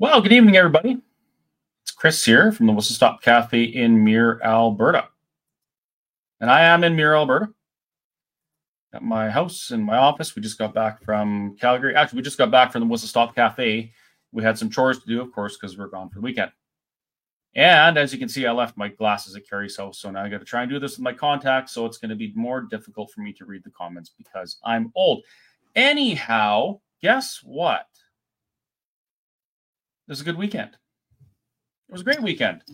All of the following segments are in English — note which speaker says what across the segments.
Speaker 1: Well, good evening, everybody. It's Chris here from the Whistle Stop Cafe in Mirror, Alberta. And I am in Mirror, Alberta. At my house in my office. We just got back from Calgary. Actually, we just got back from the Whistle Stop Cafe. We had some chores to do, of course, because we're gone for the weekend. And as you can see, I left my glasses at Carrie's house. So now I got to try and do this with my contacts. So it's going to be more difficult for me to read the comments because I'm old. Anyhow, guess what? It was a good weekend. It was a great weekend.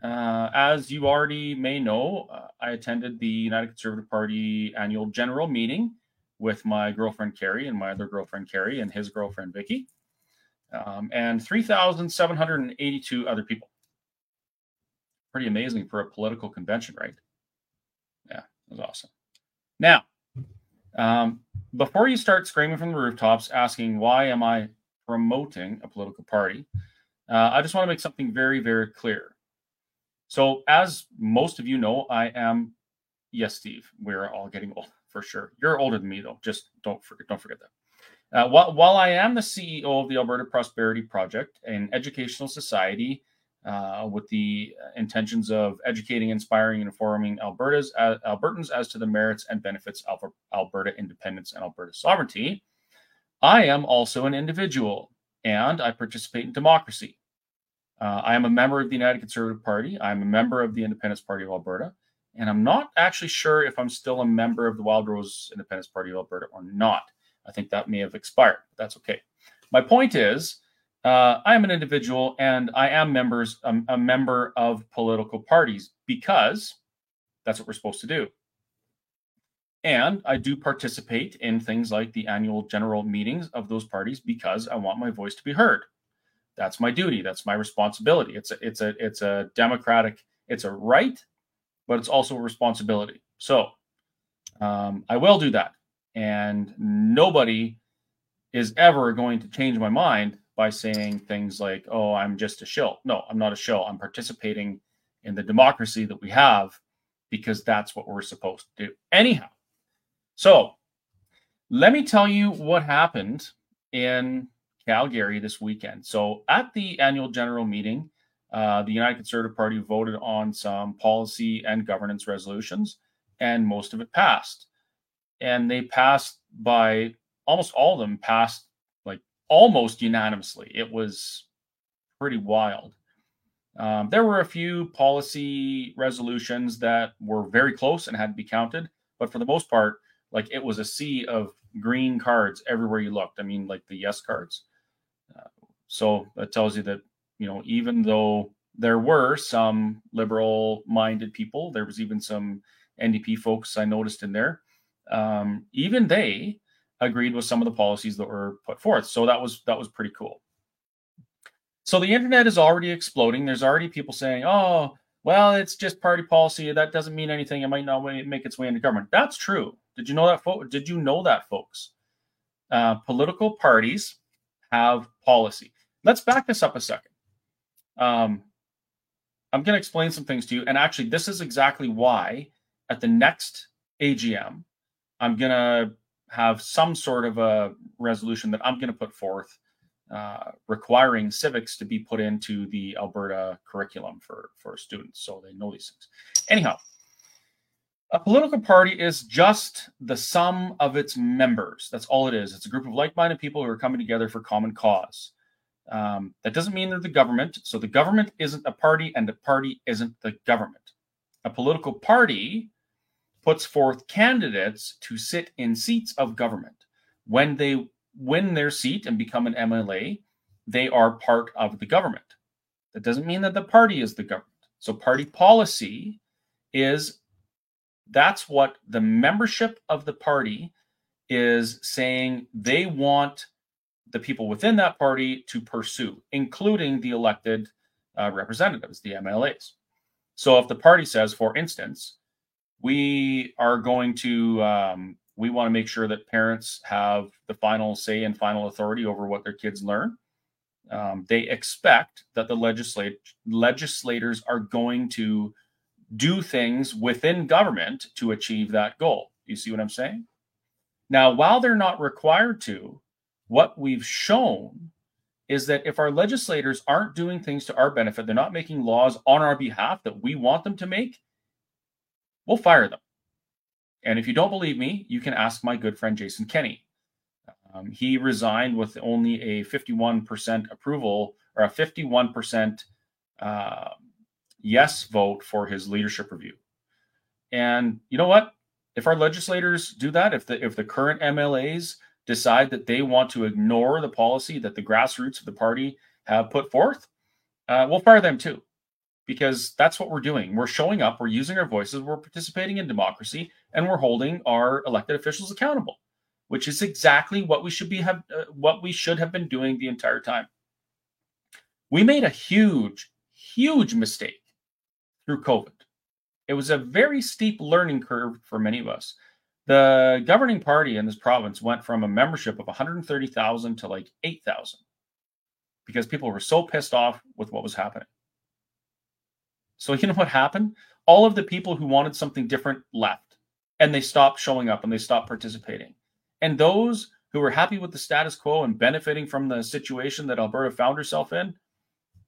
Speaker 1: Uh, as you already may know, uh, I attended the United Conservative Party annual general meeting with my girlfriend Carrie and my other girlfriend Carrie and his girlfriend Vicky, um, and 3,782 other people. Pretty amazing for a political convention, right? Yeah, it was awesome. Now, um, before you start screaming from the rooftops asking why am I promoting a political party, uh, I just want to make something very, very clear. So, as most of you know, I am, yes, Steve, we're all getting old for sure. You're older than me, though. Just don't forget, don't forget that. Uh, while, while I am the CEO of the Alberta Prosperity Project, an educational society uh, with the intentions of educating, inspiring, and informing Alberta's uh, Albertans as to the merits and benefits of Alberta independence and Alberta sovereignty, I am also an individual and I participate in democracy. Uh, I am a member of the United Conservative Party. I'm a member of the Independence Party of Alberta. And I'm not actually sure if I'm still a member of the Wildrose Independence Party of Alberta or not. I think that may have expired, but that's okay. My point is, uh, I am an individual and I am members um, a member of political parties because that's what we're supposed to do. And I do participate in things like the annual general meetings of those parties because I want my voice to be heard. That's my duty. That's my responsibility. It's a it's a it's a democratic. It's a right, but it's also a responsibility. So um, I will do that, and nobody is ever going to change my mind by saying things like, "Oh, I'm just a shill." No, I'm not a shill. I'm participating in the democracy that we have because that's what we're supposed to do. Anyhow, so let me tell you what happened in Calgary this weekend. So at the annual general meeting, uh, the United Conservative Party voted on some policy and governance resolutions, and most of it passed. And they passed by almost all of them passed like almost unanimously. It was pretty wild. Um, there were a few policy resolutions that were very close and had to be counted, but for the most part, like it was a sea of green cards everywhere you looked. I mean, like the yes cards. Uh, so that tells you that you know even though there were some liberal-minded people, there was even some NDP folks I noticed in there. Um, even they agreed with some of the policies that were put forth. So that was that was pretty cool. So the internet is already exploding. There's already people saying, "Oh, well, it's just party policy. That doesn't mean anything. It might not make its way into government." That's true. Did you know that, folks? Did you know that, folks? Uh, political parties have policy. Let's back this up a second. Um, I'm going to explain some things to you. And actually, this is exactly why at the next AGM, I'm going to have some sort of a resolution that I'm going to put forth uh, requiring civics to be put into the Alberta curriculum for, for students so they know these things. Anyhow, a political party is just the sum of its members. That's all it is. It's a group of like minded people who are coming together for common cause. Um, that doesn't mean they're the government. So the government isn't a party, and the party isn't the government. A political party puts forth candidates to sit in seats of government. When they win their seat and become an MLA, they are part of the government. That doesn't mean that the party is the government. So party policy is that's what the membership of the party is saying they want the people within that party to pursue, including the elected uh, representatives, the MLAs. So if the party says, for instance, we are going to, um, we want to make sure that parents have the final say and final authority over what their kids learn. Um, they expect that the legislators are going to do things within government to achieve that goal. You see what I'm saying? Now, while they're not required to, what we've shown is that if our legislators aren't doing things to our benefit, they're not making laws on our behalf that we want them to make, we'll fire them. And if you don't believe me, you can ask my good friend Jason Kenney. Um, he resigned with only a 51% approval or a 51% uh, yes vote for his leadership review. And you know what? If our legislators do that, if the if the current MLAs decide that they want to ignore the policy that the grassroots of the party have put forth, uh, we'll fire them too, because that's what we're doing. We're showing up, we're using our voices, we're participating in democracy, and we're holding our elected officials accountable, which is exactly what we should be have uh, what we should have been doing the entire time. We made a huge, huge mistake through COVID. It was a very steep learning curve for many of us. The governing party in this province went from a membership of 130,000 to like 8,000 because people were so pissed off with what was happening. So, you know what happened? All of the people who wanted something different left and they stopped showing up and they stopped participating. And those who were happy with the status quo and benefiting from the situation that Alberta found herself in,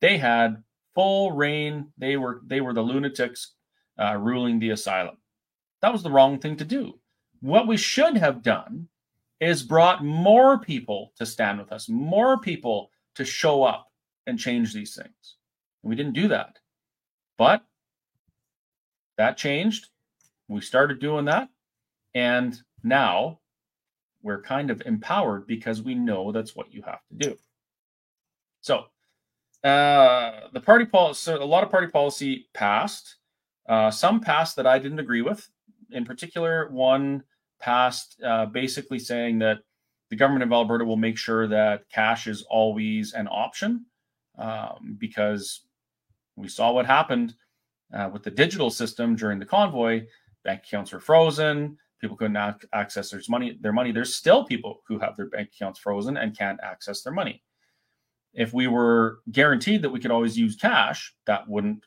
Speaker 1: they had full rein. They were they were the lunatics uh, ruling the asylum. That was the wrong thing to do. What we should have done is brought more people to stand with us, more people to show up and change these things. And we didn't do that. But that changed. We started doing that. And now we're kind of empowered because we know that's what you have to do. So, uh, the party policy, so a lot of party policy passed. Uh, some passed that I didn't agree with. In particular, one passed uh, basically saying that the government of Alberta will make sure that cash is always an option um, because we saw what happened uh, with the digital system during the convoy. Bank accounts were frozen. People couldn't ac- access their money. Their money. There's still people who have their bank accounts frozen and can't access their money. If we were guaranteed that we could always use cash, that wouldn't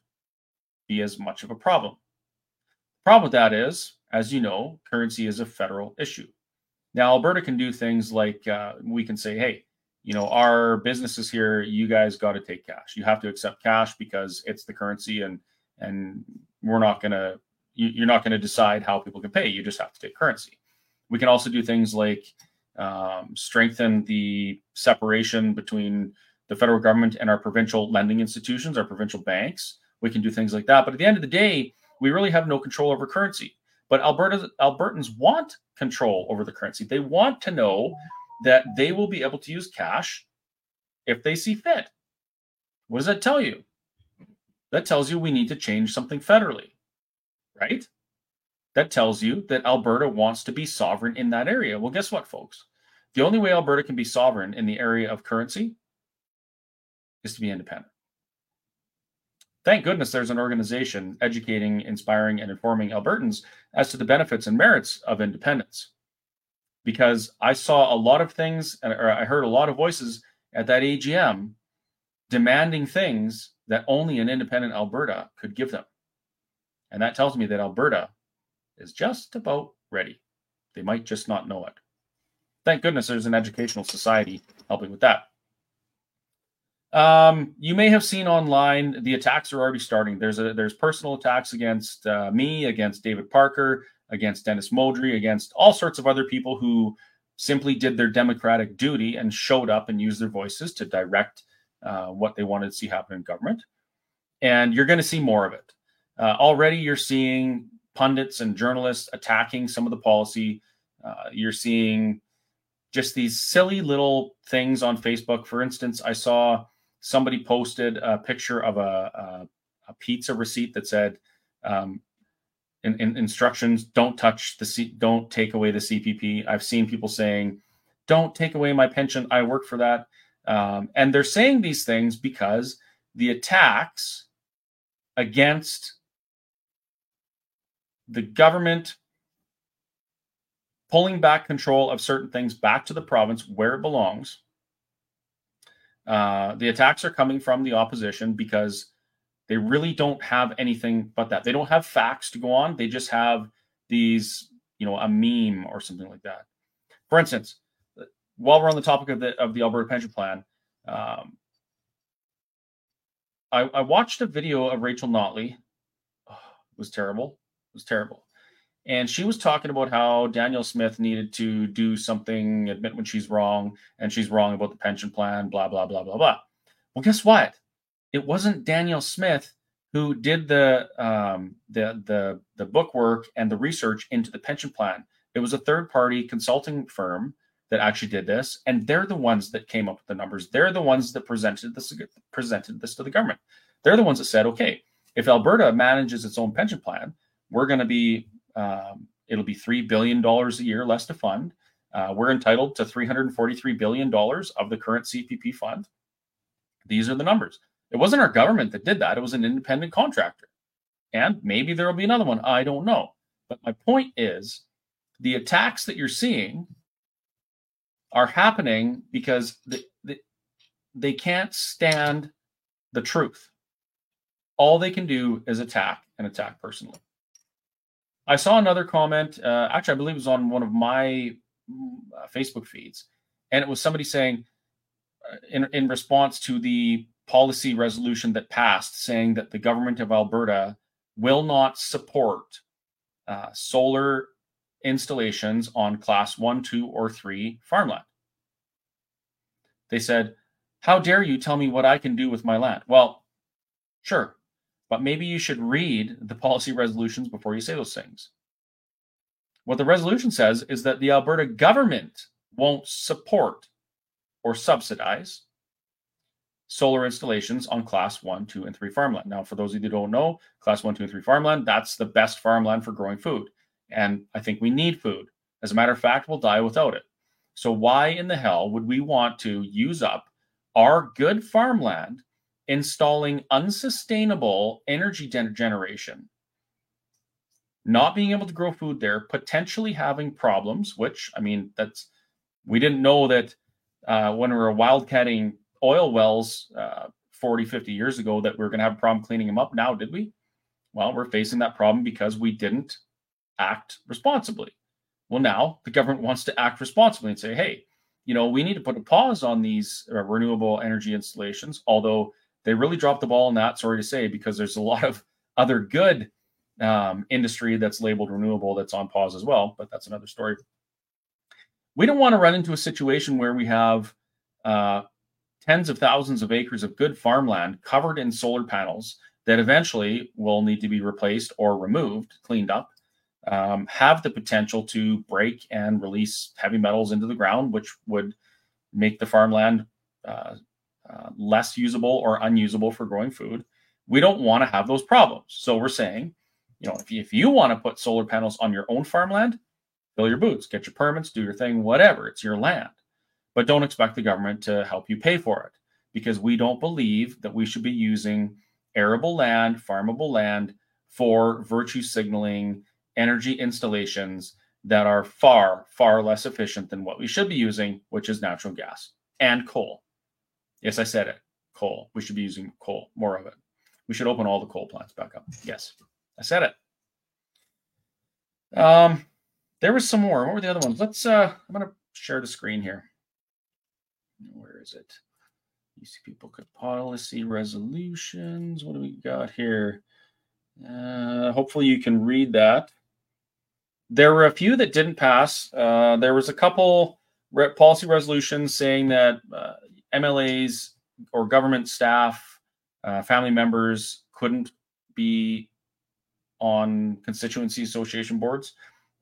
Speaker 1: be as much of a problem. The problem with that is, as you know, currency is a federal issue. Now, Alberta can do things like uh, we can say, hey, you know, our businesses here, you guys got to take cash. You have to accept cash because it's the currency, and and we're not gonna, you, are not gonna decide how people can pay. You just have to take currency. We can also do things like um, strengthen the separation between the federal government and our provincial lending institutions, our provincial banks. We can do things like that. But at the end of the day, we really have no control over currency. But Alberta, Albertans want control over the currency. They want to know that they will be able to use cash if they see fit. What does that tell you? That tells you we need to change something federally, right? That tells you that Alberta wants to be sovereign in that area. Well, guess what, folks? The only way Alberta can be sovereign in the area of currency is to be independent thank goodness there's an organization educating, inspiring, and informing Albertans as to the benefits and merits of independence. Because I saw a lot of things, or I heard a lot of voices at that AGM demanding things that only an independent Alberta could give them. And that tells me that Alberta is just about ready. They might just not know it. Thank goodness there's an educational society helping with that. Um, you may have seen online the attacks are already starting. There's a there's personal attacks against uh, me, against David Parker, against Dennis Modry, against all sorts of other people who simply did their democratic duty and showed up and used their voices to direct uh, what they wanted to see happen in government. And you're going to see more of it. Uh, already, you're seeing pundits and journalists attacking some of the policy. Uh, you're seeing just these silly little things on Facebook. For instance, I saw somebody posted a picture of a, a, a pizza receipt that said um, in, in, instructions don't touch the C, don't take away the cpp i've seen people saying don't take away my pension. I work for that. Um, and they're saying these things because the attacks against the government pulling back control of certain things back to the province where it belongs uh, the attacks are coming from the opposition because they really don't have anything but that. They don't have facts to go on. They just have these, you know, a meme or something like that. For instance, while we're on the topic of the of the Alberta pension plan, Um, I, I watched a video of Rachel Notley. Oh, it was terrible. It was terrible. And she was talking about how Daniel Smith needed to do something, admit when she's wrong, and she's wrong about the pension plan, blah, blah, blah, blah, blah. Well, guess what? It wasn't Daniel Smith who did the um, the the the book work and the research into the pension plan. It was a third party consulting firm that actually did this, and they're the ones that came up with the numbers. They're the ones that presented this presented this to the government. They're the ones that said, okay, if Alberta manages its own pension plan, we're going to be um, it'll be three billion dollars a year less to fund. Uh, we're entitled to 343 billion dollars of the current CPP fund. These are the numbers. It wasn't our government that did that. It was an independent contractor. And maybe there will be another one. I don't know. But my point is the attacks that you're seeing are happening because the, the, they can't stand the truth. All they can do is attack and attack personally. I saw another comment. Uh, actually, I believe it was on one of my uh, Facebook feeds, and it was somebody saying, uh, in in response to the policy resolution that passed, saying that the government of Alberta will not support uh, solar installations on class one, two, or three farmland. They said, How dare you tell me what I can do with my land? Well, sure, but maybe you should read the policy resolutions before you say those things. What the resolution says is that the Alberta government won't support or subsidize solar installations on class one, two, and three farmland. Now, for those of you who don't know, class one, two, and three farmland, that's the best farmland for growing food. And I think we need food. As a matter of fact, we'll die without it. So, why in the hell would we want to use up our good farmland installing unsustainable energy generation? Not being able to grow food there, potentially having problems, which I mean, that's we didn't know that uh, when we were wildcatting oil wells uh, 40, 50 years ago that we are going to have a problem cleaning them up now, did we? Well, we're facing that problem because we didn't act responsibly. Well, now the government wants to act responsibly and say, hey, you know, we need to put a pause on these uh, renewable energy installations, although they really dropped the ball on that, sorry to say, because there's a lot of other good um, industry that's labeled renewable that's on pause as well, but that's another story. We don't want to run into a situation where we have uh, tens of thousands of acres of good farmland covered in solar panels that eventually will need to be replaced or removed, cleaned up, um, have the potential to break and release heavy metals into the ground, which would make the farmland uh, uh, less usable or unusable for growing food. We don't want to have those problems. So we're saying, you know, if you, if you want to put solar panels on your own farmland, fill your boots, get your permits, do your thing, whatever. It's your land but don't expect the government to help you pay for it because we don't believe that we should be using arable land, farmable land for virtue signaling energy installations that are far, far less efficient than what we should be using, which is natural gas and coal. Yes, I said it. Coal. We should be using coal, more of it. We should open all the coal plants back up. Yes, I said it. Um, there was some more. What were the other ones? Let's. uh I'm gonna share the screen here where is it? You see people could policy resolutions. What do we got here? Uh, hopefully you can read that. There were a few that didn't pass. Uh, there was a couple re- policy resolutions saying that uh, MLAs or government staff, uh, family members couldn't be on constituency association boards.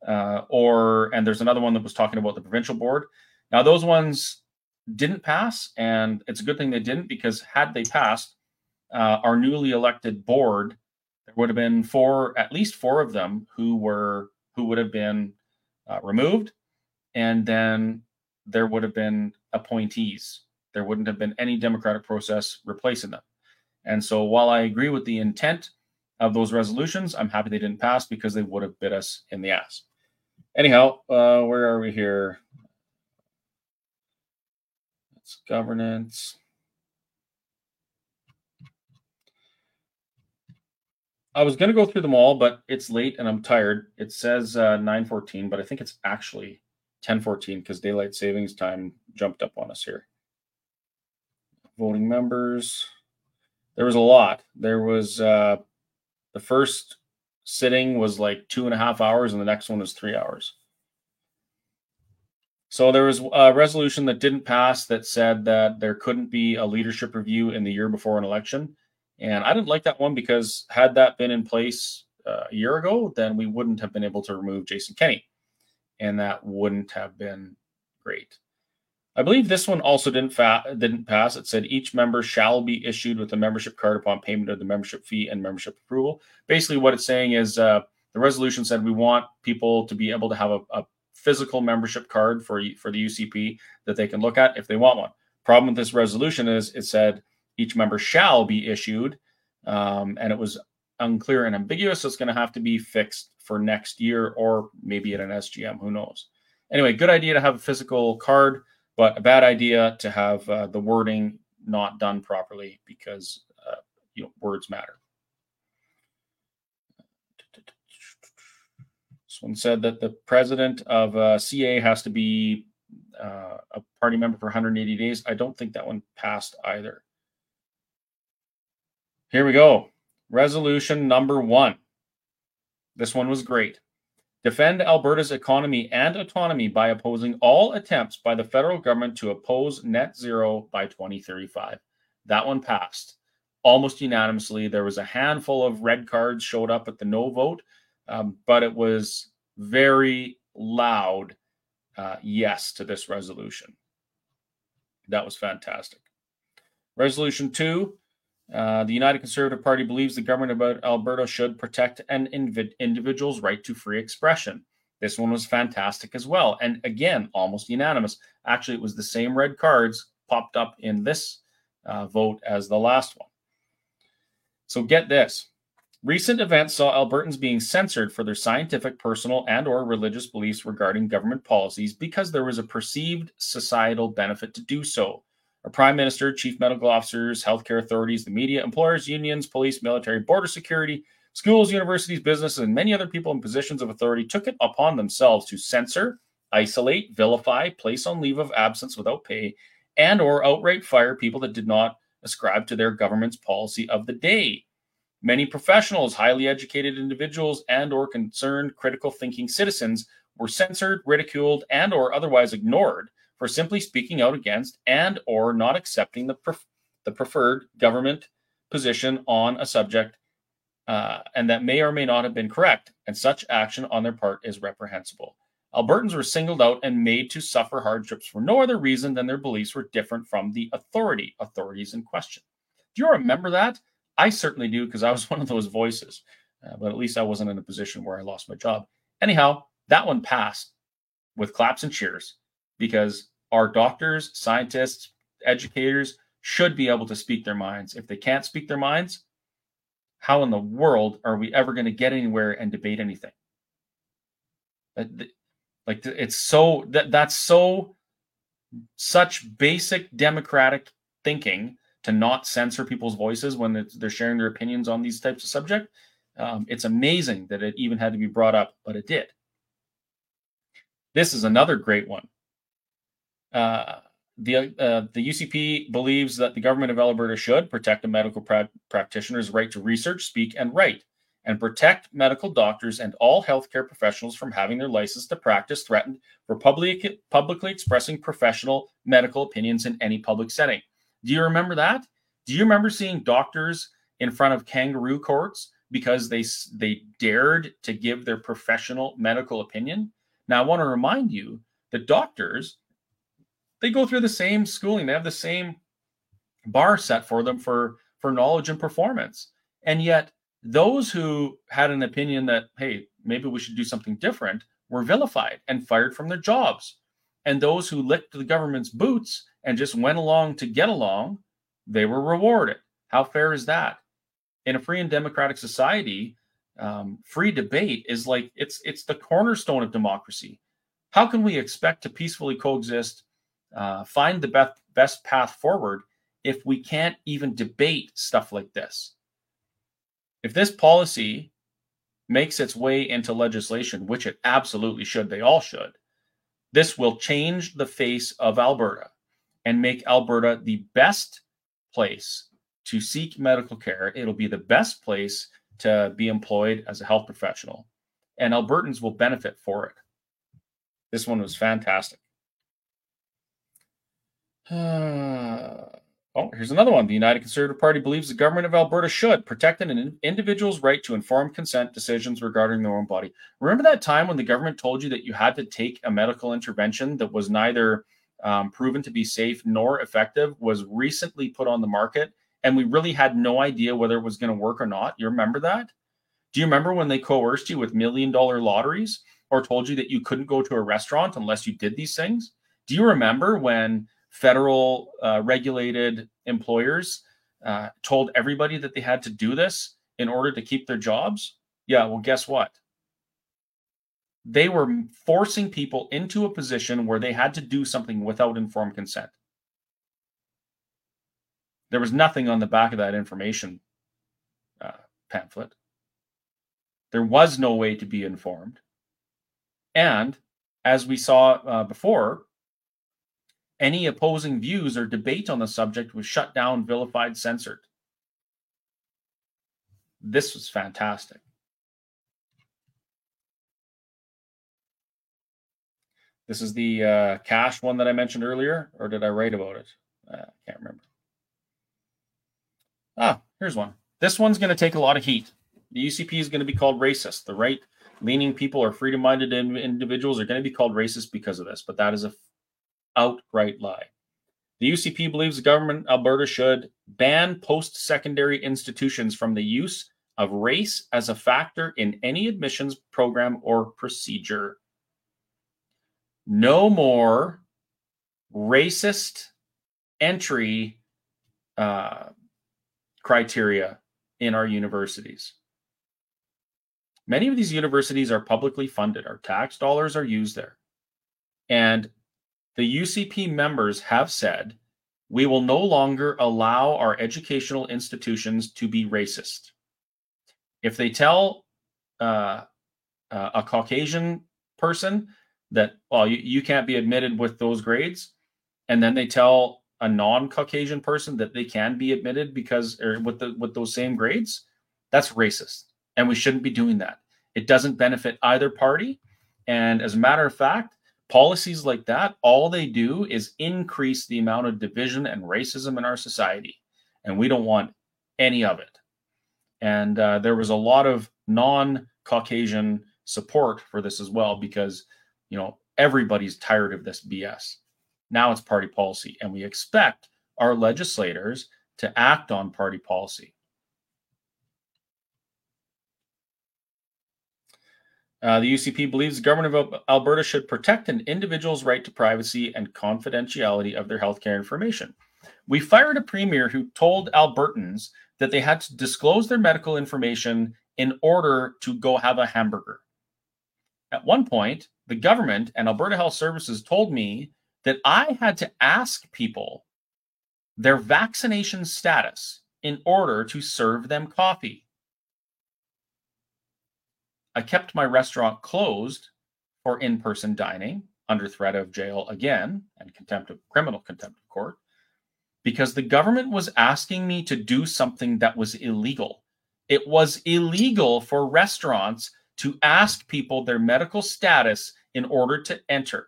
Speaker 1: Uh, or and there's another one that was talking about the provincial board. Now those ones didn't pass, and it's a good thing they didn't because had they passed, uh, our newly elected board, there would have been four, at least four of them who were who would have been uh, removed, and then there would have been appointees. There wouldn't have been any democratic process replacing them. And so, while I agree with the intent of those resolutions, I'm happy they didn't pass because they would have bit us in the ass. Anyhow, uh, where are we here? It's governance. I was going to go through them all, but it's late and I'm tired. It says uh, 9:14, but I think it's actually 10:14 because daylight savings time jumped up on us here. Voting members. There was a lot. There was uh, the first sitting was like two and a half hours, and the next one was three hours. So there was a resolution that didn't pass that said that there couldn't be a leadership review in the year before an election. And I didn't like that one because had that been in place uh, a year ago, then we wouldn't have been able to remove Jason Kenney. And that wouldn't have been great. I believe this one also didn't fa- didn't pass. It said each member shall be issued with a membership card upon payment of the membership fee and membership approval. Basically, what it's saying is uh, the resolution said we want people to be able to have a, a physical membership card for for the UCP that they can look at if they want one. Problem with this resolution is it said each member shall be issued, um, and it was unclear and ambiguous. So it's going to have to be fixed for next year or maybe at an SGM. Who knows? Anyway, good idea to have a physical card, but a bad idea to have uh, the wording not done properly because uh, you know words matter. This one said that the president of uh, CA has to be uh, a party member for 180 days. I don't think that one passed either. Here we go. Resolution number one. This one was great. Defend Alberta's economy and autonomy by opposing all attempts by the federal government to oppose net zero by 2035. That one passed almost unanimously. There was a handful of red cards showed up at the no vote, um, but it was very loud uh, yes to this resolution. That was fantastic. Resolution two uh, the United Conservative Party believes the government of Alberta should protect an inv- individual's right to free expression. This one was fantastic as well. And again, almost unanimous. Actually, it was the same red cards popped up in this uh, vote as the last one. So get this Recent events saw Albertans being censored for their scientific, personal, and or religious beliefs regarding government policies because there was a perceived societal benefit to do so. Our prime minister, chief medical officers, healthcare authorities, the media, employers, unions, police, military, border security, schools, universities, businesses, and many other people in positions of authority took it upon themselves to censor, isolate, vilify, place on leave of absence without pay, and or outright fire people that did not ascribe to their government's policy of the day. Many professionals, highly educated individuals, and or concerned critical thinking citizens were censored, ridiculed, and or otherwise ignored for simply speaking out against and or not accepting the, pref- the preferred government position on a subject uh, and that may or may not have been correct, and such action on their part is reprehensible. Albertans were singled out and made to suffer hardships for no other reason than their beliefs were different from the authority authorities in question. Do you remember that? I certainly do because I was one of those voices, uh, but at least I wasn't in a position where I lost my job. Anyhow, that one passed with claps and cheers because our doctors, scientists, educators should be able to speak their minds. If they can't speak their minds, how in the world are we ever going to get anywhere and debate anything? Like it's so that that's so such basic democratic thinking to not censor people's voices when they're sharing their opinions on these types of subject. Um, it's amazing that it even had to be brought up, but it did. This is another great one. Uh, the uh, the UCP believes that the government of Alberta should protect a medical pra- practitioner's right to research, speak, and write, and protect medical doctors and all healthcare professionals from having their license to practice threatened for public, publicly expressing professional medical opinions in any public setting. Do you remember that? Do you remember seeing doctors in front of kangaroo courts because they they dared to give their professional medical opinion? Now I want to remind you that doctors they go through the same schooling. They have the same bar set for them for for knowledge and performance. And yet those who had an opinion that hey, maybe we should do something different were vilified and fired from their jobs. And those who licked the government's boots and just went along to get along, they were rewarded. How fair is that? In a free and democratic society, um, free debate is like it's it's the cornerstone of democracy. How can we expect to peacefully coexist, uh, find the best best path forward if we can't even debate stuff like this? If this policy makes its way into legislation, which it absolutely should, they all should, this will change the face of Alberta and make Alberta the best place to seek medical care. It'll be the best place to be employed as a health professional, and Albertans will benefit for it. This one was fantastic. Oh, here's another one. The United Conservative Party believes the government of Alberta should protect an individual's right to informed consent decisions regarding their own body. Remember that time when the government told you that you had to take a medical intervention that was neither um, proven to be safe nor effective, was recently put on the market, and we really had no idea whether it was going to work or not? You remember that? Do you remember when they coerced you with million dollar lotteries or told you that you couldn't go to a restaurant unless you did these things? Do you remember when federal uh, regulated employers uh, told everybody that they had to do this in order to keep their jobs? Yeah, well, guess what? They were forcing people into a position where they had to do something without informed consent. There was nothing on the back of that information uh, pamphlet. There was no way to be informed. And as we saw uh, before, any opposing views or debate on the subject was shut down, vilified, censored. This was fantastic. This is the uh, cash one that I mentioned earlier, or did I write about it? Uh, I can't remember. Ah, here's one. This one's going to take a lot of heat. The UCP is going to be called racist. The right leaning people or freedom minded individuals are going to be called racist because of this, but that is a outright lie. The UCP believes the government Alberta should ban post secondary institutions from the use of race as a factor in any admissions program or procedure. No more racist entry uh, criteria in our universities. Many of these universities are publicly funded, our tax dollars are used there. And the UCP members have said we will no longer allow our educational institutions to be racist. If they tell uh, uh, a Caucasian person that, well, you, you can't be admitted with those grades, and then they tell a non-Caucasian person that they can be admitted because or with the with those same grades, that's racist, and we shouldn't be doing that. It doesn't benefit either party, and as a matter of fact, Policies like that, all they do is increase the amount of division and racism in our society. And we don't want any of it. And uh, there was a lot of non Caucasian support for this as well because, you know, everybody's tired of this BS. Now it's party policy. And we expect our legislators to act on party policy. Uh, the UCP believes the government of Alberta should protect an individual's right to privacy and confidentiality of their healthcare information. We fired a premier who told Albertans that they had to disclose their medical information in order to go have a hamburger. At one point, the government and Alberta Health Services told me that I had to ask people their vaccination status in order to serve them coffee. I kept my restaurant closed for in person dining under threat of jail again and contempt of criminal contempt of court because the government was asking me to do something that was illegal. It was illegal for restaurants to ask people their medical status in order to enter.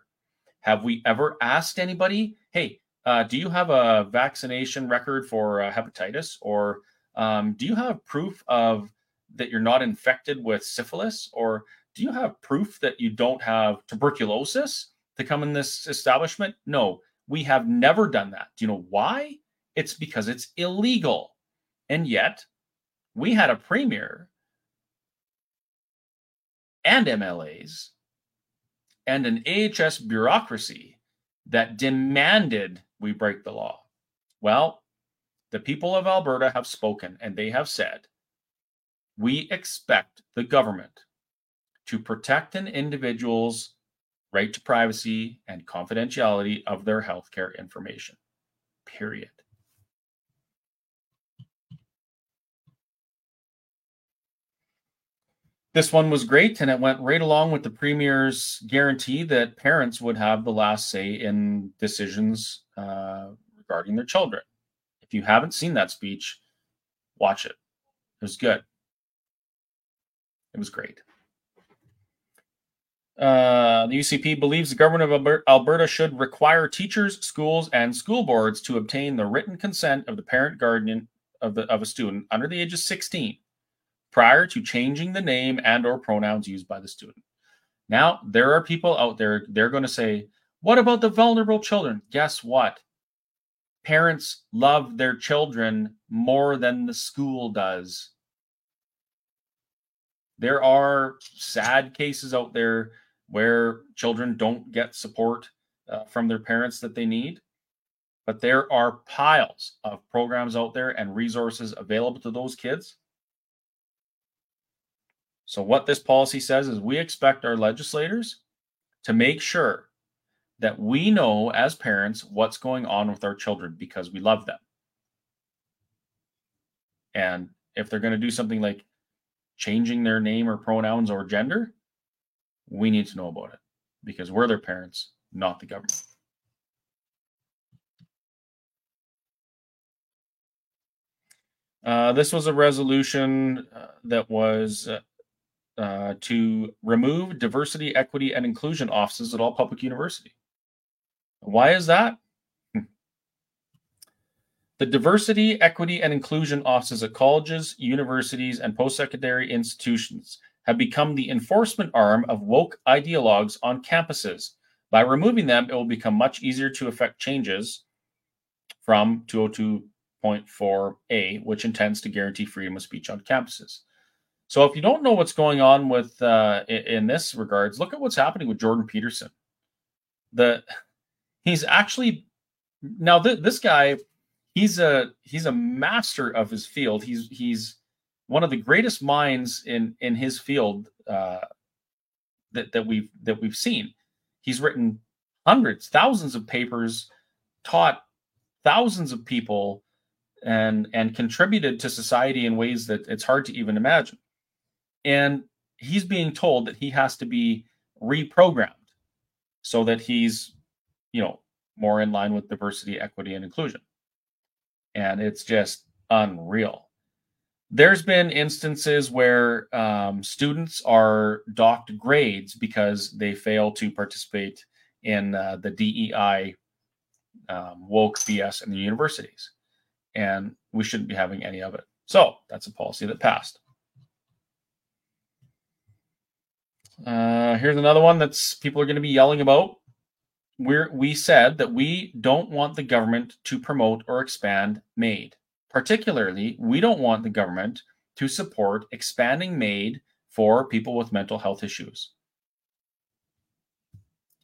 Speaker 1: Have we ever asked anybody, hey, uh, do you have a vaccination record for uh, hepatitis? Or um, do you have proof of that you're not infected with syphilis? Or do you have proof that you don't have tuberculosis to come in this establishment? No, we have never done that. Do you know why? It's because it's illegal. And yet, we had a premier and MLAs and an AHS bureaucracy that demanded we break the law. Well, the people of Alberta have spoken and they have said we expect the government to protect an individual's right to privacy and confidentiality of their healthcare information. Period. This one was great, and it went right along with the Premier's guarantee that parents would have the last say in decisions uh, regarding their children If you haven't seen that speech, watch it. It was good. It was great. Uh, the UCP believes the government of Alberta should require teachers, schools, and school boards to obtain the written consent of the parent guardian of, the, of a student under the age of 16 prior to changing the name and or pronouns used by the student. Now, there are people out there, they're going to say, what about the vulnerable children? Guess what? Parents love their children more than the school does. There are sad cases out there where children don't get support uh, from their parents that they need. But there are piles of programs out there and resources available to those kids. So, what this policy says is we expect our legislators to make sure that we know as parents what's going on with our children because we love them. And if they're going to do something like changing their name or pronouns or gender, we need to know about it because we're their parents, not the government. Uh, this was a resolution uh, that was uh, uh, to remove diversity, equity, and inclusion offices at all public university. Why is that? The diversity, equity, and inclusion offices at colleges, universities, and post secondary institutions have become the enforcement arm of woke ideologues on campuses. By removing them, it will become much easier to effect changes from 202.4a, which intends to guarantee freedom of speech on campuses. So, if you don't know what's going on with uh, in this regards, look at what's happening with Jordan Peterson. The he's actually now th- this guy, he's a he's a master of his field. He's he's one of the greatest minds in in his field uh, that that we've that we've seen. He's written hundreds, thousands of papers, taught thousands of people, and and contributed to society in ways that it's hard to even imagine. And he's being told that he has to be reprogrammed so that he's, you know, more in line with diversity, equity, and inclusion. And it's just unreal there's been instances where um, students are docked grades because they fail to participate in uh, the DEI um, woke BS in the universities. And we shouldn't be having any of it. So that's a policy that passed. Uh, here's another one that's people are going to be yelling about. We're, we said that we don't want the government to promote or expand MAID. Particularly, we don't want the government to support expanding MAID for people with mental health issues.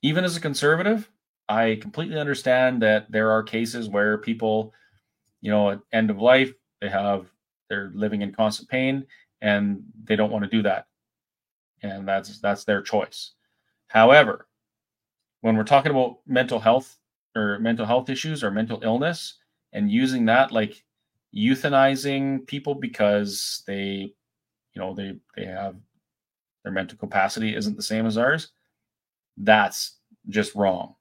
Speaker 1: Even as a conservative, I completely understand that there are cases where people, you know, at end of life, they have they're living in constant pain and they don't want to do that. And that's that's their choice. However, when we're talking about mental health or mental health issues or mental illness and using that like euthanizing people because they, you know, they they have their mental capacity isn't the same as ours. That's just wrong.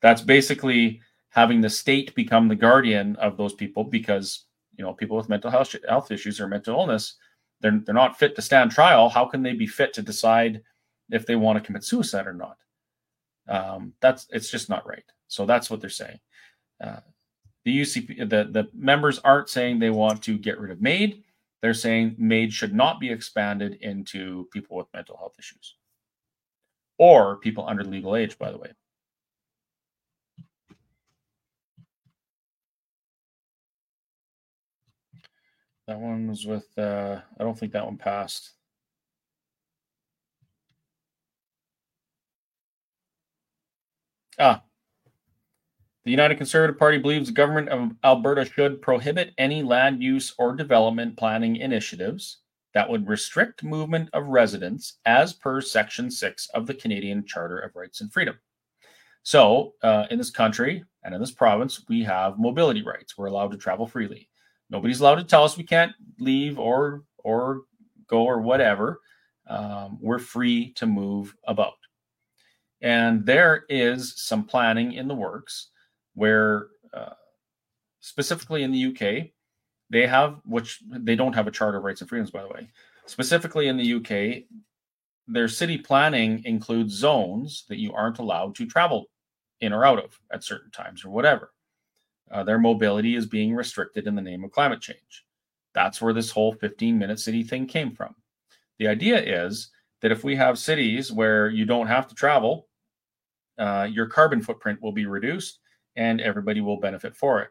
Speaker 1: That's basically having the state become the guardian of those people because you know people with mental health health issues or mental illness they're they're not fit to stand trial. How can they be fit to decide if they want to commit suicide or not? Um, that's it's just not right. So that's what they're saying. Uh, the UCP, the, the members aren't saying they want to get rid of MAID. They're saying MAID should not be expanded into people with mental health issues or people under legal age, by the way. That one was with, uh, I don't think that one passed. Ah, the United Conservative Party believes the government of Alberta should prohibit any land use or development planning initiatives that would restrict movement of residents as per Section 6 of the Canadian Charter of Rights and Freedom. So, uh, in this country and in this province, we have mobility rights. We're allowed to travel freely. Nobody's allowed to tell us we can't leave or or go or whatever. Um, we're free to move about. And there is some planning in the works where uh, specifically in the UK, they have, which they don't have a Charter of Rights and Freedoms, by the way. Specifically in the UK, their city planning includes zones that you aren't allowed to travel in or out of at certain times or whatever. Uh, their mobility is being restricted in the name of climate change. That's where this whole 15 minute city thing came from. The idea is that if we have cities where you don't have to travel, uh, your carbon footprint will be reduced and everybody will benefit for it.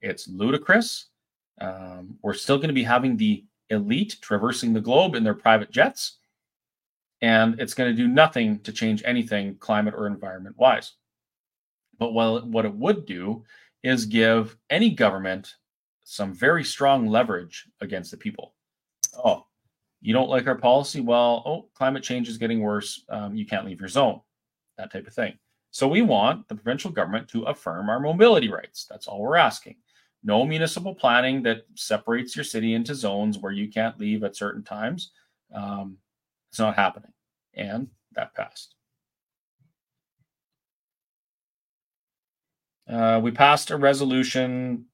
Speaker 1: It's ludicrous. Um, we're still going to be having the elite traversing the globe in their private jets, and it's going to do nothing to change anything climate or environment wise. But what, what it would do is give any government some very strong leverage against the people. Oh, you don't like our policy? Well, oh, climate change is getting worse. Um, you can't leave your zone, that type of thing. So we want the provincial government to affirm our mobility rights. That's all we're asking. No municipal planning that separates your city into zones where you can't leave at certain times. Um, it's not happening. And that passed. Uh, we passed a resolution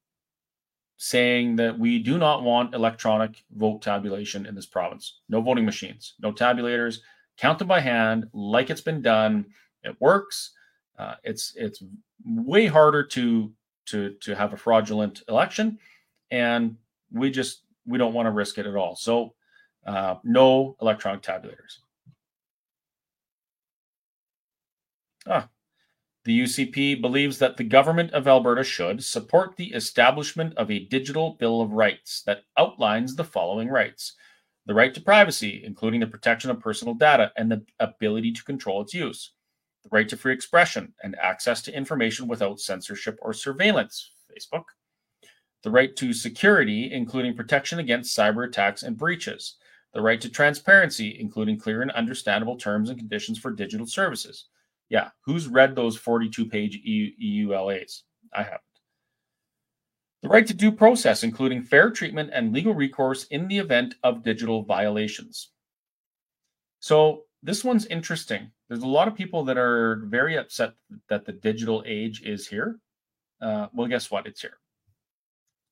Speaker 1: saying that we do not want electronic vote tabulation in this province. No voting machines, no tabulators, count them by hand like it's been done. It works. Uh, it's it's way harder to to to have a fraudulent election, and we just we don't want to risk it at all. So uh, no electronic tabulators. Ah, the UCP believes that the government of Alberta should support the establishment of a digital Bill of Rights that outlines the following rights the right to privacy, including the protection of personal data and the ability to control its use, the right to free expression and access to information without censorship or surveillance, Facebook, the right to security, including protection against cyber attacks and breaches, the right to transparency, including clear and understandable terms and conditions for digital services yeah, who's read those 42 page EULAs? I haven't. The right to due process, including fair treatment and legal recourse in the event of digital violations. So, this one's interesting. There's a lot of people that are very upset that the digital age is here. Uh, well, guess what? It's here.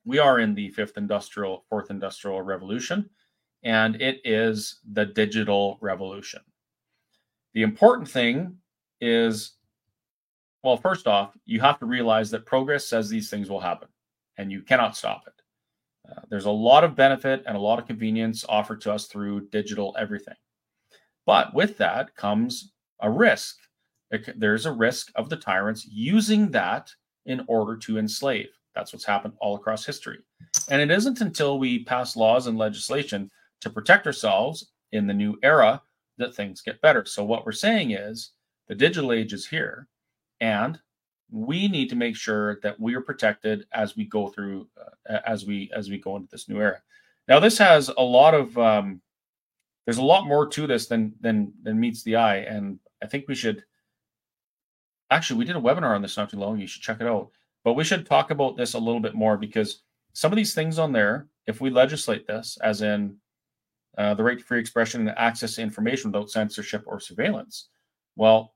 Speaker 1: We are in the fifth industrial, fourth industrial revolution, and it is the digital revolution. The important thing is well, first off, you have to realize that progress says these things will happen and you cannot stop it. Uh, there's a lot of benefit and a lot of convenience offered to us through digital everything. But with that comes a risk. There's a risk of the tyrants using that in order to enslave. That's what's happened all across history. And it isn't until we pass laws and legislation to protect ourselves in the new era that things get better. So, what we're saying is the digital age is here, and we need to make sure that we are protected as we go through, uh, as we as we go into this new era. Now, this has a lot of um, there's a lot more to this than than than meets the eye, and I think we should. Actually, we did a webinar on this not too long. You should check it out. But we should talk about this a little bit more because some of these things on there, if we legislate this, as in uh, the right to free expression and access to information without censorship or surveillance, well,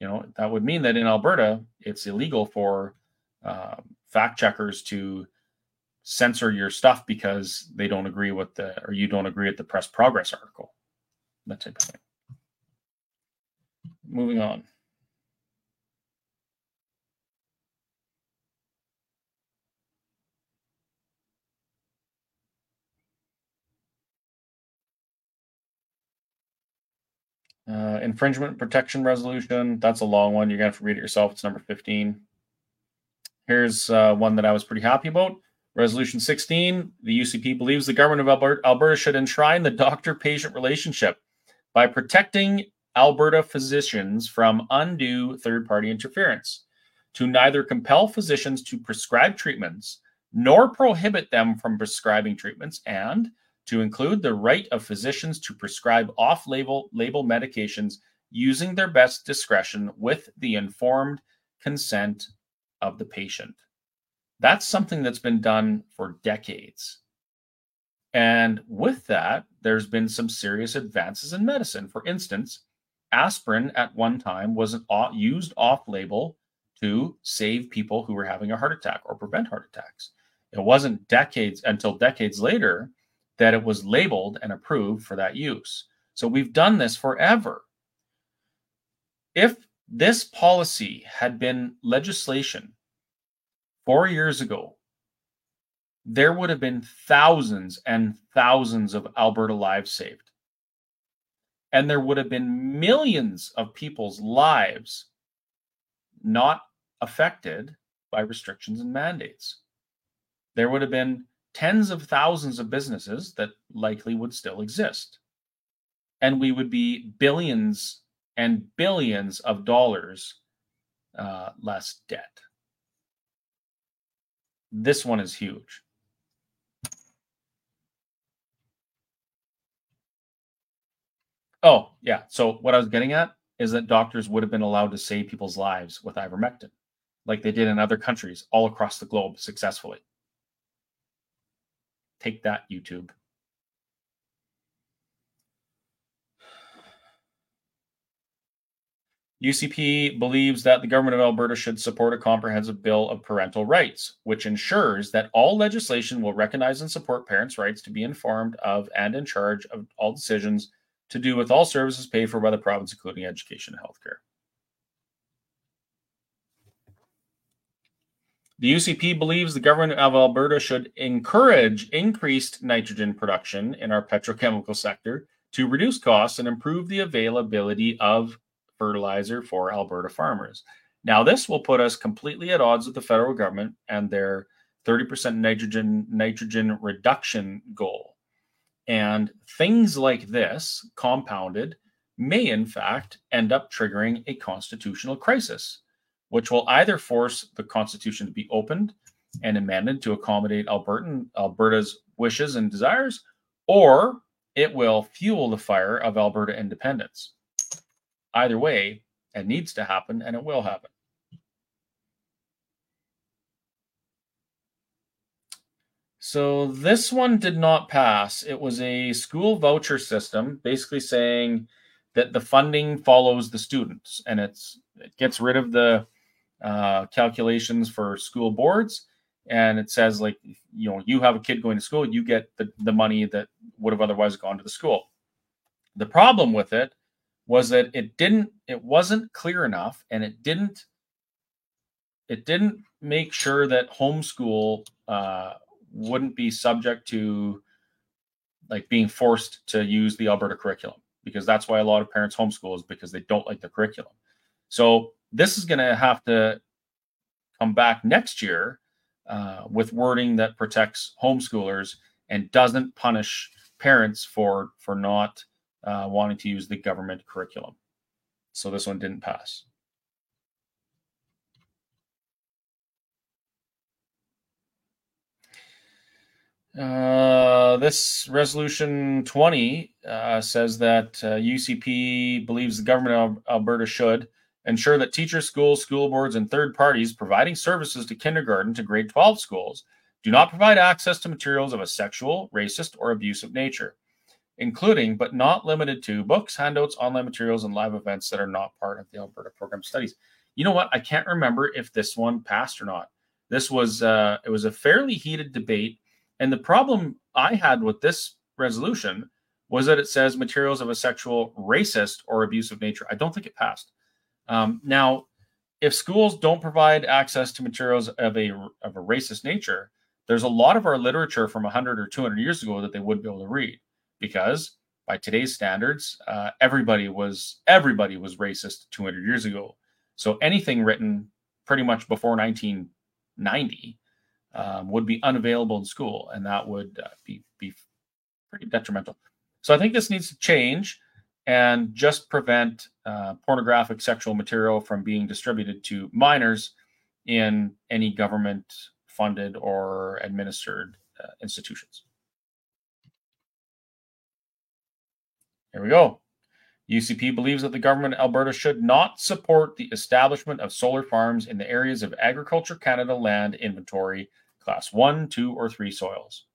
Speaker 1: you know that would mean that in Alberta it's illegal for uh, fact checkers to censor your stuff because they don't agree with the or you don't agree with the press progress article, that type of thing. Moving on. Uh, infringement protection resolution. That's a long one. You're going to have to read it yourself. It's number 15. Here's uh, one that I was pretty happy about. Resolution 16. The UCP believes the government of Alberta should enshrine the doctor patient relationship by protecting Alberta physicians from undue third party interference, to neither compel physicians to prescribe treatments nor prohibit them from prescribing treatments, and to include the right of physicians to prescribe off label label medications using their best discretion with the informed consent of the patient. That's something that's been done for decades. And with that, there's been some serious advances in medicine. For instance, aspirin at one time was used off label to save people who were having a heart attack or prevent heart attacks. It wasn't decades until decades later that it was labeled and approved for that use. So we've done this forever. If this policy had been legislation four years ago, there would have been thousands and thousands of Alberta lives saved. And there would have been millions of people's lives not affected by restrictions and mandates. There would have been tens of thousands of businesses that likely would still exist. And we would be billions and billions of dollars uh, less debt. This one is huge. Oh, yeah. So, what I was getting at is that doctors would have been allowed to save people's lives with ivermectin, like they did in other countries all across the globe successfully. Take that, YouTube. UCP believes that the government of Alberta should support a comprehensive bill of parental rights, which ensures that all legislation will recognize and support parents' rights to be informed of and in charge of all decisions to do with all services paid for by the province, including education and healthcare. The UCP believes the government of Alberta should encourage increased nitrogen production in our petrochemical sector to reduce costs and improve the availability of fertilizer for Alberta farmers. Now, this will put us completely at odds with the federal government and their 30% nitrogen nitrogen reduction goal. And things like this, compounded, may in fact end up triggering a constitutional crisis which will either force the Constitution to be opened and amended to accommodate Albertan, Alberta's wishes and desires, or it will fuel the fire of Alberta independence. Either way, it needs to happen and it will happen. So this one did not pass. It was a school voucher system, basically saying that the funding follows the students, and it's it gets rid of the uh, calculations for school boards and it says like you know you have a kid going to school you get the, the money that would have otherwise gone to the school the problem with it was that it didn't it wasn't clear enough and it didn't it didn't make sure that homeschool uh, wouldn't be subject to like being forced to use the alberta curriculum because that's why a lot of parents homeschool is because they don't like the curriculum so this is going to have to come back next year uh, with wording that protects homeschoolers and doesn't punish parents for for not uh, wanting to use the government curriculum. So this one didn't pass. Uh, this resolution 20 uh, says that UCP uh, believes the government of Alberta should ensure that teachers, schools, school boards, and third parties providing services to kindergarten to grade 12 schools do not provide access to materials of a sexual, racist, or abusive nature, including but not limited to books, handouts, online materials, and live events that are not part of the Alberta program studies. You know what? I can't remember if this one passed or not. This was uh, it was a fairly heated debate, and the problem I had with this resolution was that it says materials of a sexual, racist, or abusive nature. I don't think it passed. Um, now, if schools don't provide access to materials of a of a racist nature, there's a lot of our literature from 100 or 200 years ago that they wouldn't be able to read because by today's standards, uh, everybody was everybody was racist 200 years ago. So anything written pretty much before 1990 um, would be unavailable in school, and that would uh, be be pretty detrimental. So I think this needs to change and just prevent uh, pornographic sexual material from being distributed to minors in any government funded or administered uh, institutions. Here we go. UCP believes that the government of Alberta should not support the establishment of solar farms in the areas of Agriculture Canada land inventory, class one, two, or three soils.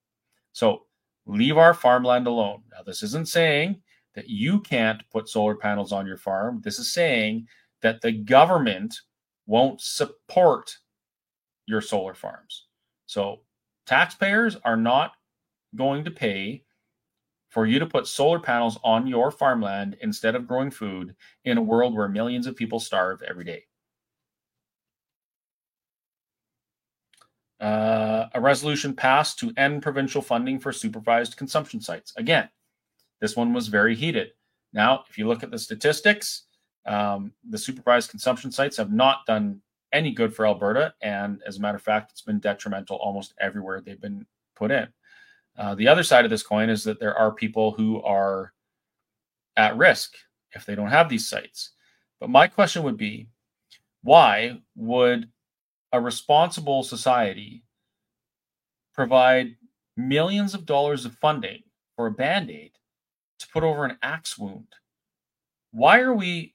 Speaker 1: So leave our farmland alone. Now, this isn't saying that you can't put solar panels on your farm. This is saying that the government won't support your solar farms. So taxpayers are not going to pay for you to put solar panels on your farmland instead of growing food in a world where millions of people starve every day. Uh, a resolution passed to end provincial funding for supervised consumption sites. Again, this one was very heated. Now, if you look at the statistics, um, the supervised consumption sites have not done any good for Alberta. And as a matter of fact, it's been detrimental almost everywhere they've been put in. Uh, the other side of this coin is that there are people who are at risk if they don't have these sites. But my question would be why would a responsible society provide millions of dollars of funding for a band aid to put over an axe wound? Why are we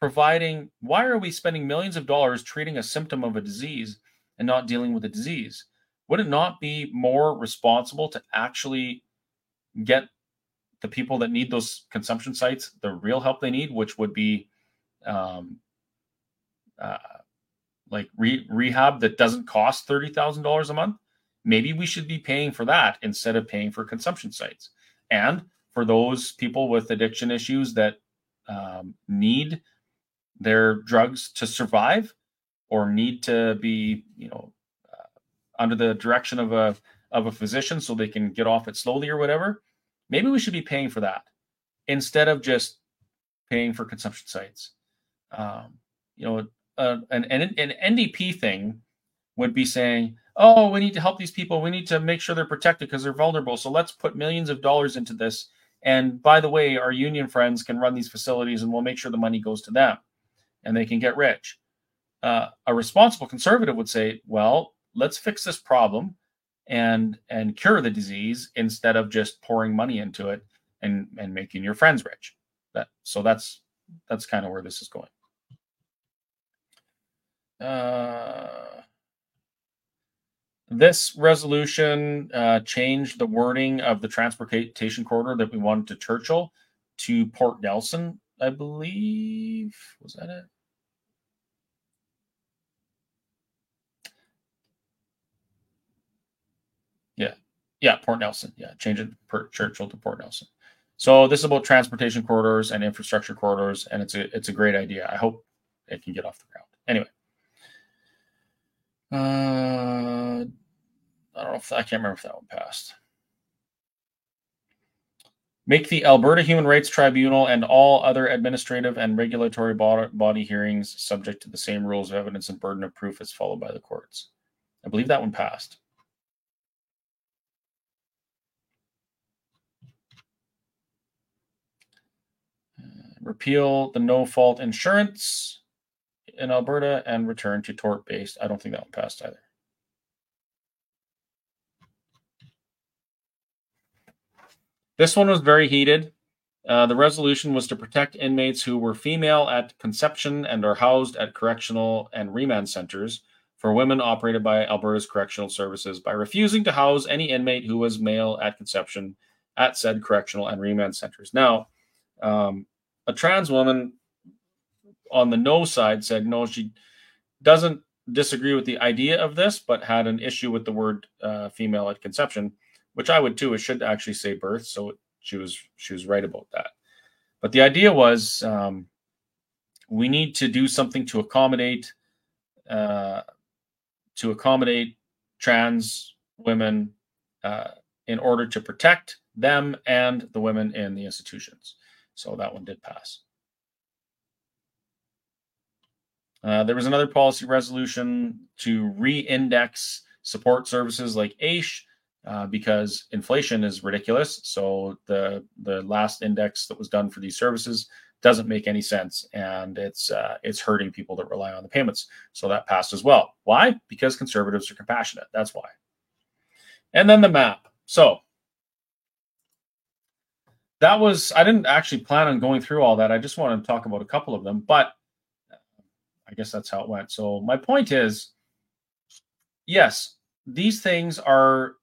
Speaker 1: providing, why are we spending millions of dollars treating a symptom of a disease and not dealing with the disease? Would it not be more responsible to actually get the people that need those consumption sites the real help they need, which would be um, uh, like re- rehab that doesn't cost thirty thousand dollars a month? Maybe we should be paying for that instead of paying for consumption sites. And for those people with addiction issues that um, need their drugs to survive or need to be, you know, under the direction of a of a physician so they can get off it slowly or whatever. Maybe we should be paying for that instead of just paying for consumption sites. Um, you know, uh, an, an an NDP thing would be saying, "Oh, we need to help these people. We need to make sure they're protected because they're vulnerable. So let's put millions of dollars into this. And by the way, our union friends can run these facilities, and we'll make sure the money goes to them." and they can get rich. Uh, a responsible conservative would say, well, let's fix this problem and and cure the disease instead of just pouring money into it and and making your friends rich. That so that's that's kind of where this is going. Uh, this resolution uh, changed the wording of the transportation corridor that we wanted to Churchill to Port Nelson I believe. Was that it? Yeah. Port Nelson. Yeah, change it per Churchill to Port Nelson. So this is about transportation corridors and infrastructure corridors, and it's a it's a great idea. I hope it can get off the ground. Anyway, uh, I don't know if I can't remember if that one passed. Make the Alberta Human Rights Tribunal and all other administrative and regulatory body hearings subject to the same rules of evidence and burden of proof as followed by the courts. I believe that one passed. Repeal the no fault insurance in Alberta and return to tort based. I don't think that one passed either. This one was very heated. Uh, the resolution was to protect inmates who were female at conception and are housed at correctional and remand centers for women operated by Alberta's Correctional Services by refusing to house any inmate who was male at conception at said correctional and remand centers. Now, um, a trans woman on the no side said no, she doesn't disagree with the idea of this, but had an issue with the word uh, female at conception which I would too. It should actually say birth, so she was she was right about that. But the idea was um, we need to do something to accommodate uh, to accommodate trans women uh, in order to protect them and the women in the institutions. So that one did pass. Uh, there was another policy resolution to re-index support services like AISH uh, because inflation is ridiculous. So the the last index that was done for these services doesn't make any sense, and it's uh, it's hurting people that rely on the payments. So that passed as well. Why? Because conservatives are compassionate. That's why. And then the map. So that was I didn't actually plan on going through all that. I just wanted to talk about a couple of them, but I guess that's how it went. So my point is, yes, these things are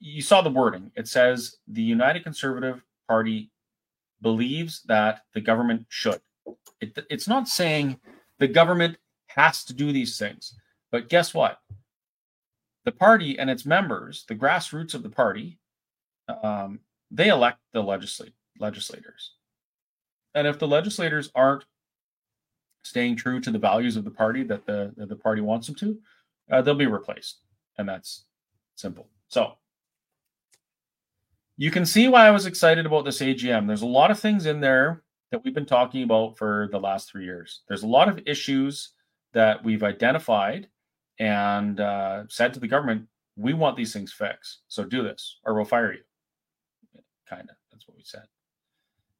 Speaker 1: you saw the wording. It says the United Conservative Party believes that the government should. It, it's not saying the government has to do these things. But guess what? The party and its members, the grassroots of the party, um, they elect the legislate, legislators. And if the legislators aren't staying true to the values of the party that the that the party wants them to, uh, they'll be replaced, and that's simple. So you can see why I was excited about this AGM. There's a lot of things in there that we've been talking about for the last three years. There's a lot of issues that we've identified and uh, said to the government, we want these things fixed. So do this or we'll fire you. Kind of. That's what we said.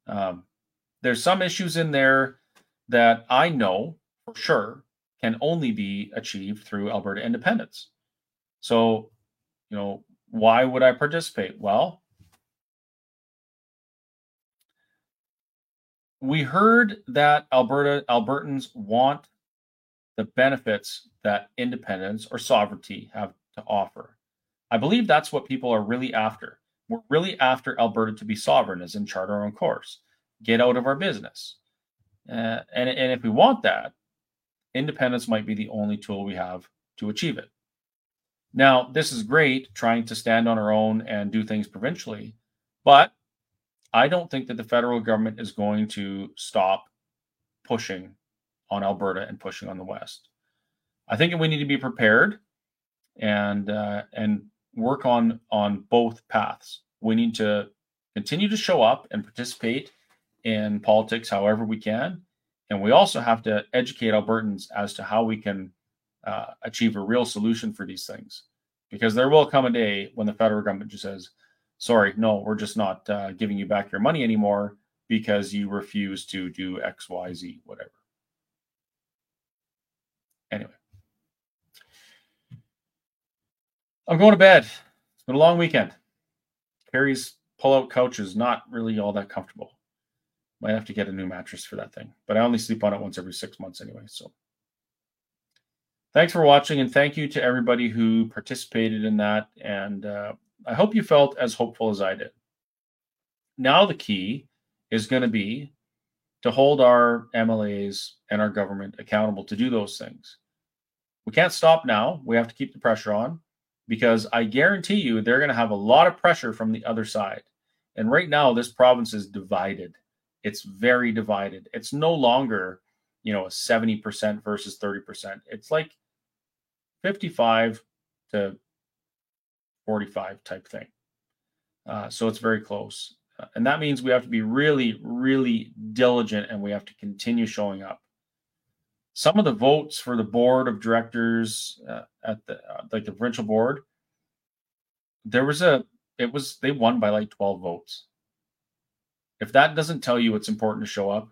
Speaker 1: Um, there's some issues in there that I know for sure can only be achieved through Alberta independence. So, you know, why would I participate? Well, we heard that Alberta Albertans want the benefits that independence or sovereignty have to offer. I believe that's what people are really after. We're really after Alberta to be sovereign, as in chart our own course, get out of our business. Uh, and, and if we want that, independence might be the only tool we have to achieve it. Now, this is great trying to stand on our own and do things provincially, but I don't think that the federal government is going to stop pushing on Alberta and pushing on the West. I think we need to be prepared and uh, and work on on both paths. We need to continue to show up and participate in politics however we can, and we also have to educate Albertans as to how we can uh, achieve a real solution for these things. Because there will come a day when the federal government just says, sorry, no, we're just not uh, giving you back your money anymore because you refuse to do X, Y, Z, whatever. Anyway, I'm going to bed. It's been a long weekend. Carrie's pull-out couch is not really all that comfortable. Might have to get a new mattress for that thing, but I only sleep on it once every six months anyway. So, thanks for watching, and thank you to everybody who participated in that. And uh, I hope you felt as hopeful as I did. Now, the key is going to be to hold our MLAs and our government accountable to do those things. We can't stop now. We have to keep the pressure on because I guarantee you they're going to have a lot of pressure from the other side. And right now, this province is divided. It's very divided. It's no longer, you know, a 70% versus 30%. It's like 55 to 45 type thing. Uh, so it's very close. Uh, and that means we have to be really, really diligent and we have to continue showing up. Some of the votes for the board of directors uh, at the uh, like the provincial board, there was a it was they won by like 12 votes. If that doesn't tell you it's important to show up,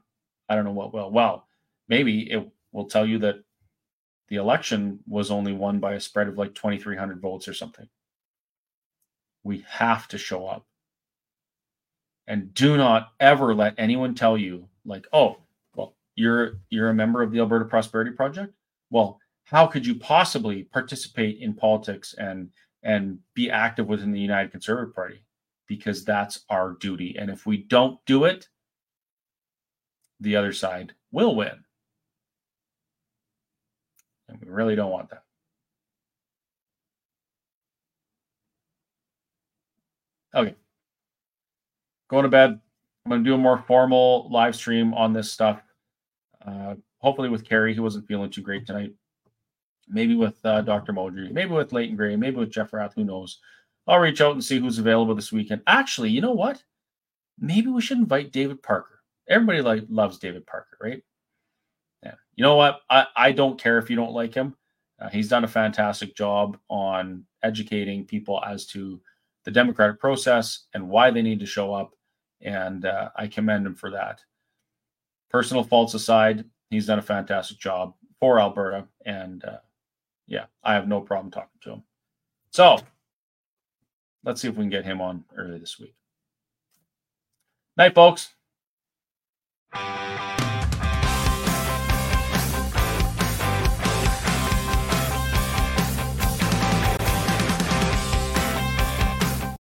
Speaker 1: I don't know what will. Well, maybe it will tell you that the election was only won by a spread of like 2,300 votes or something. We have to show up. And do not ever let anyone tell you, like, oh, you're you're a member of the Alberta Prosperity Project. Well, how could you possibly participate in politics and and be active within the United Conservative Party? Because that's our duty. And if we don't do it, the other side will win. And we really don't want that. Okay. Going to bed. I'm going to do a more formal live stream on this stuff. Uh, hopefully with Carrie, who wasn't feeling too great tonight. Maybe with uh, Dr. Modry, maybe with Leighton Grey, maybe with Jeff Rath, who knows. I'll reach out and see who's available this weekend. Actually, you know what? Maybe we should invite David Parker. Everybody like loves David Parker, right? Yeah. You know what? I, I don't care if you don't like him. Uh, he's done a fantastic job on educating people as to the democratic process and why they need to show up. And uh, I commend him for that. Personal faults aside, he's done a fantastic job for Alberta. And uh, yeah, I have no problem talking to him. So let's see if we can get him on early this week. Night, folks.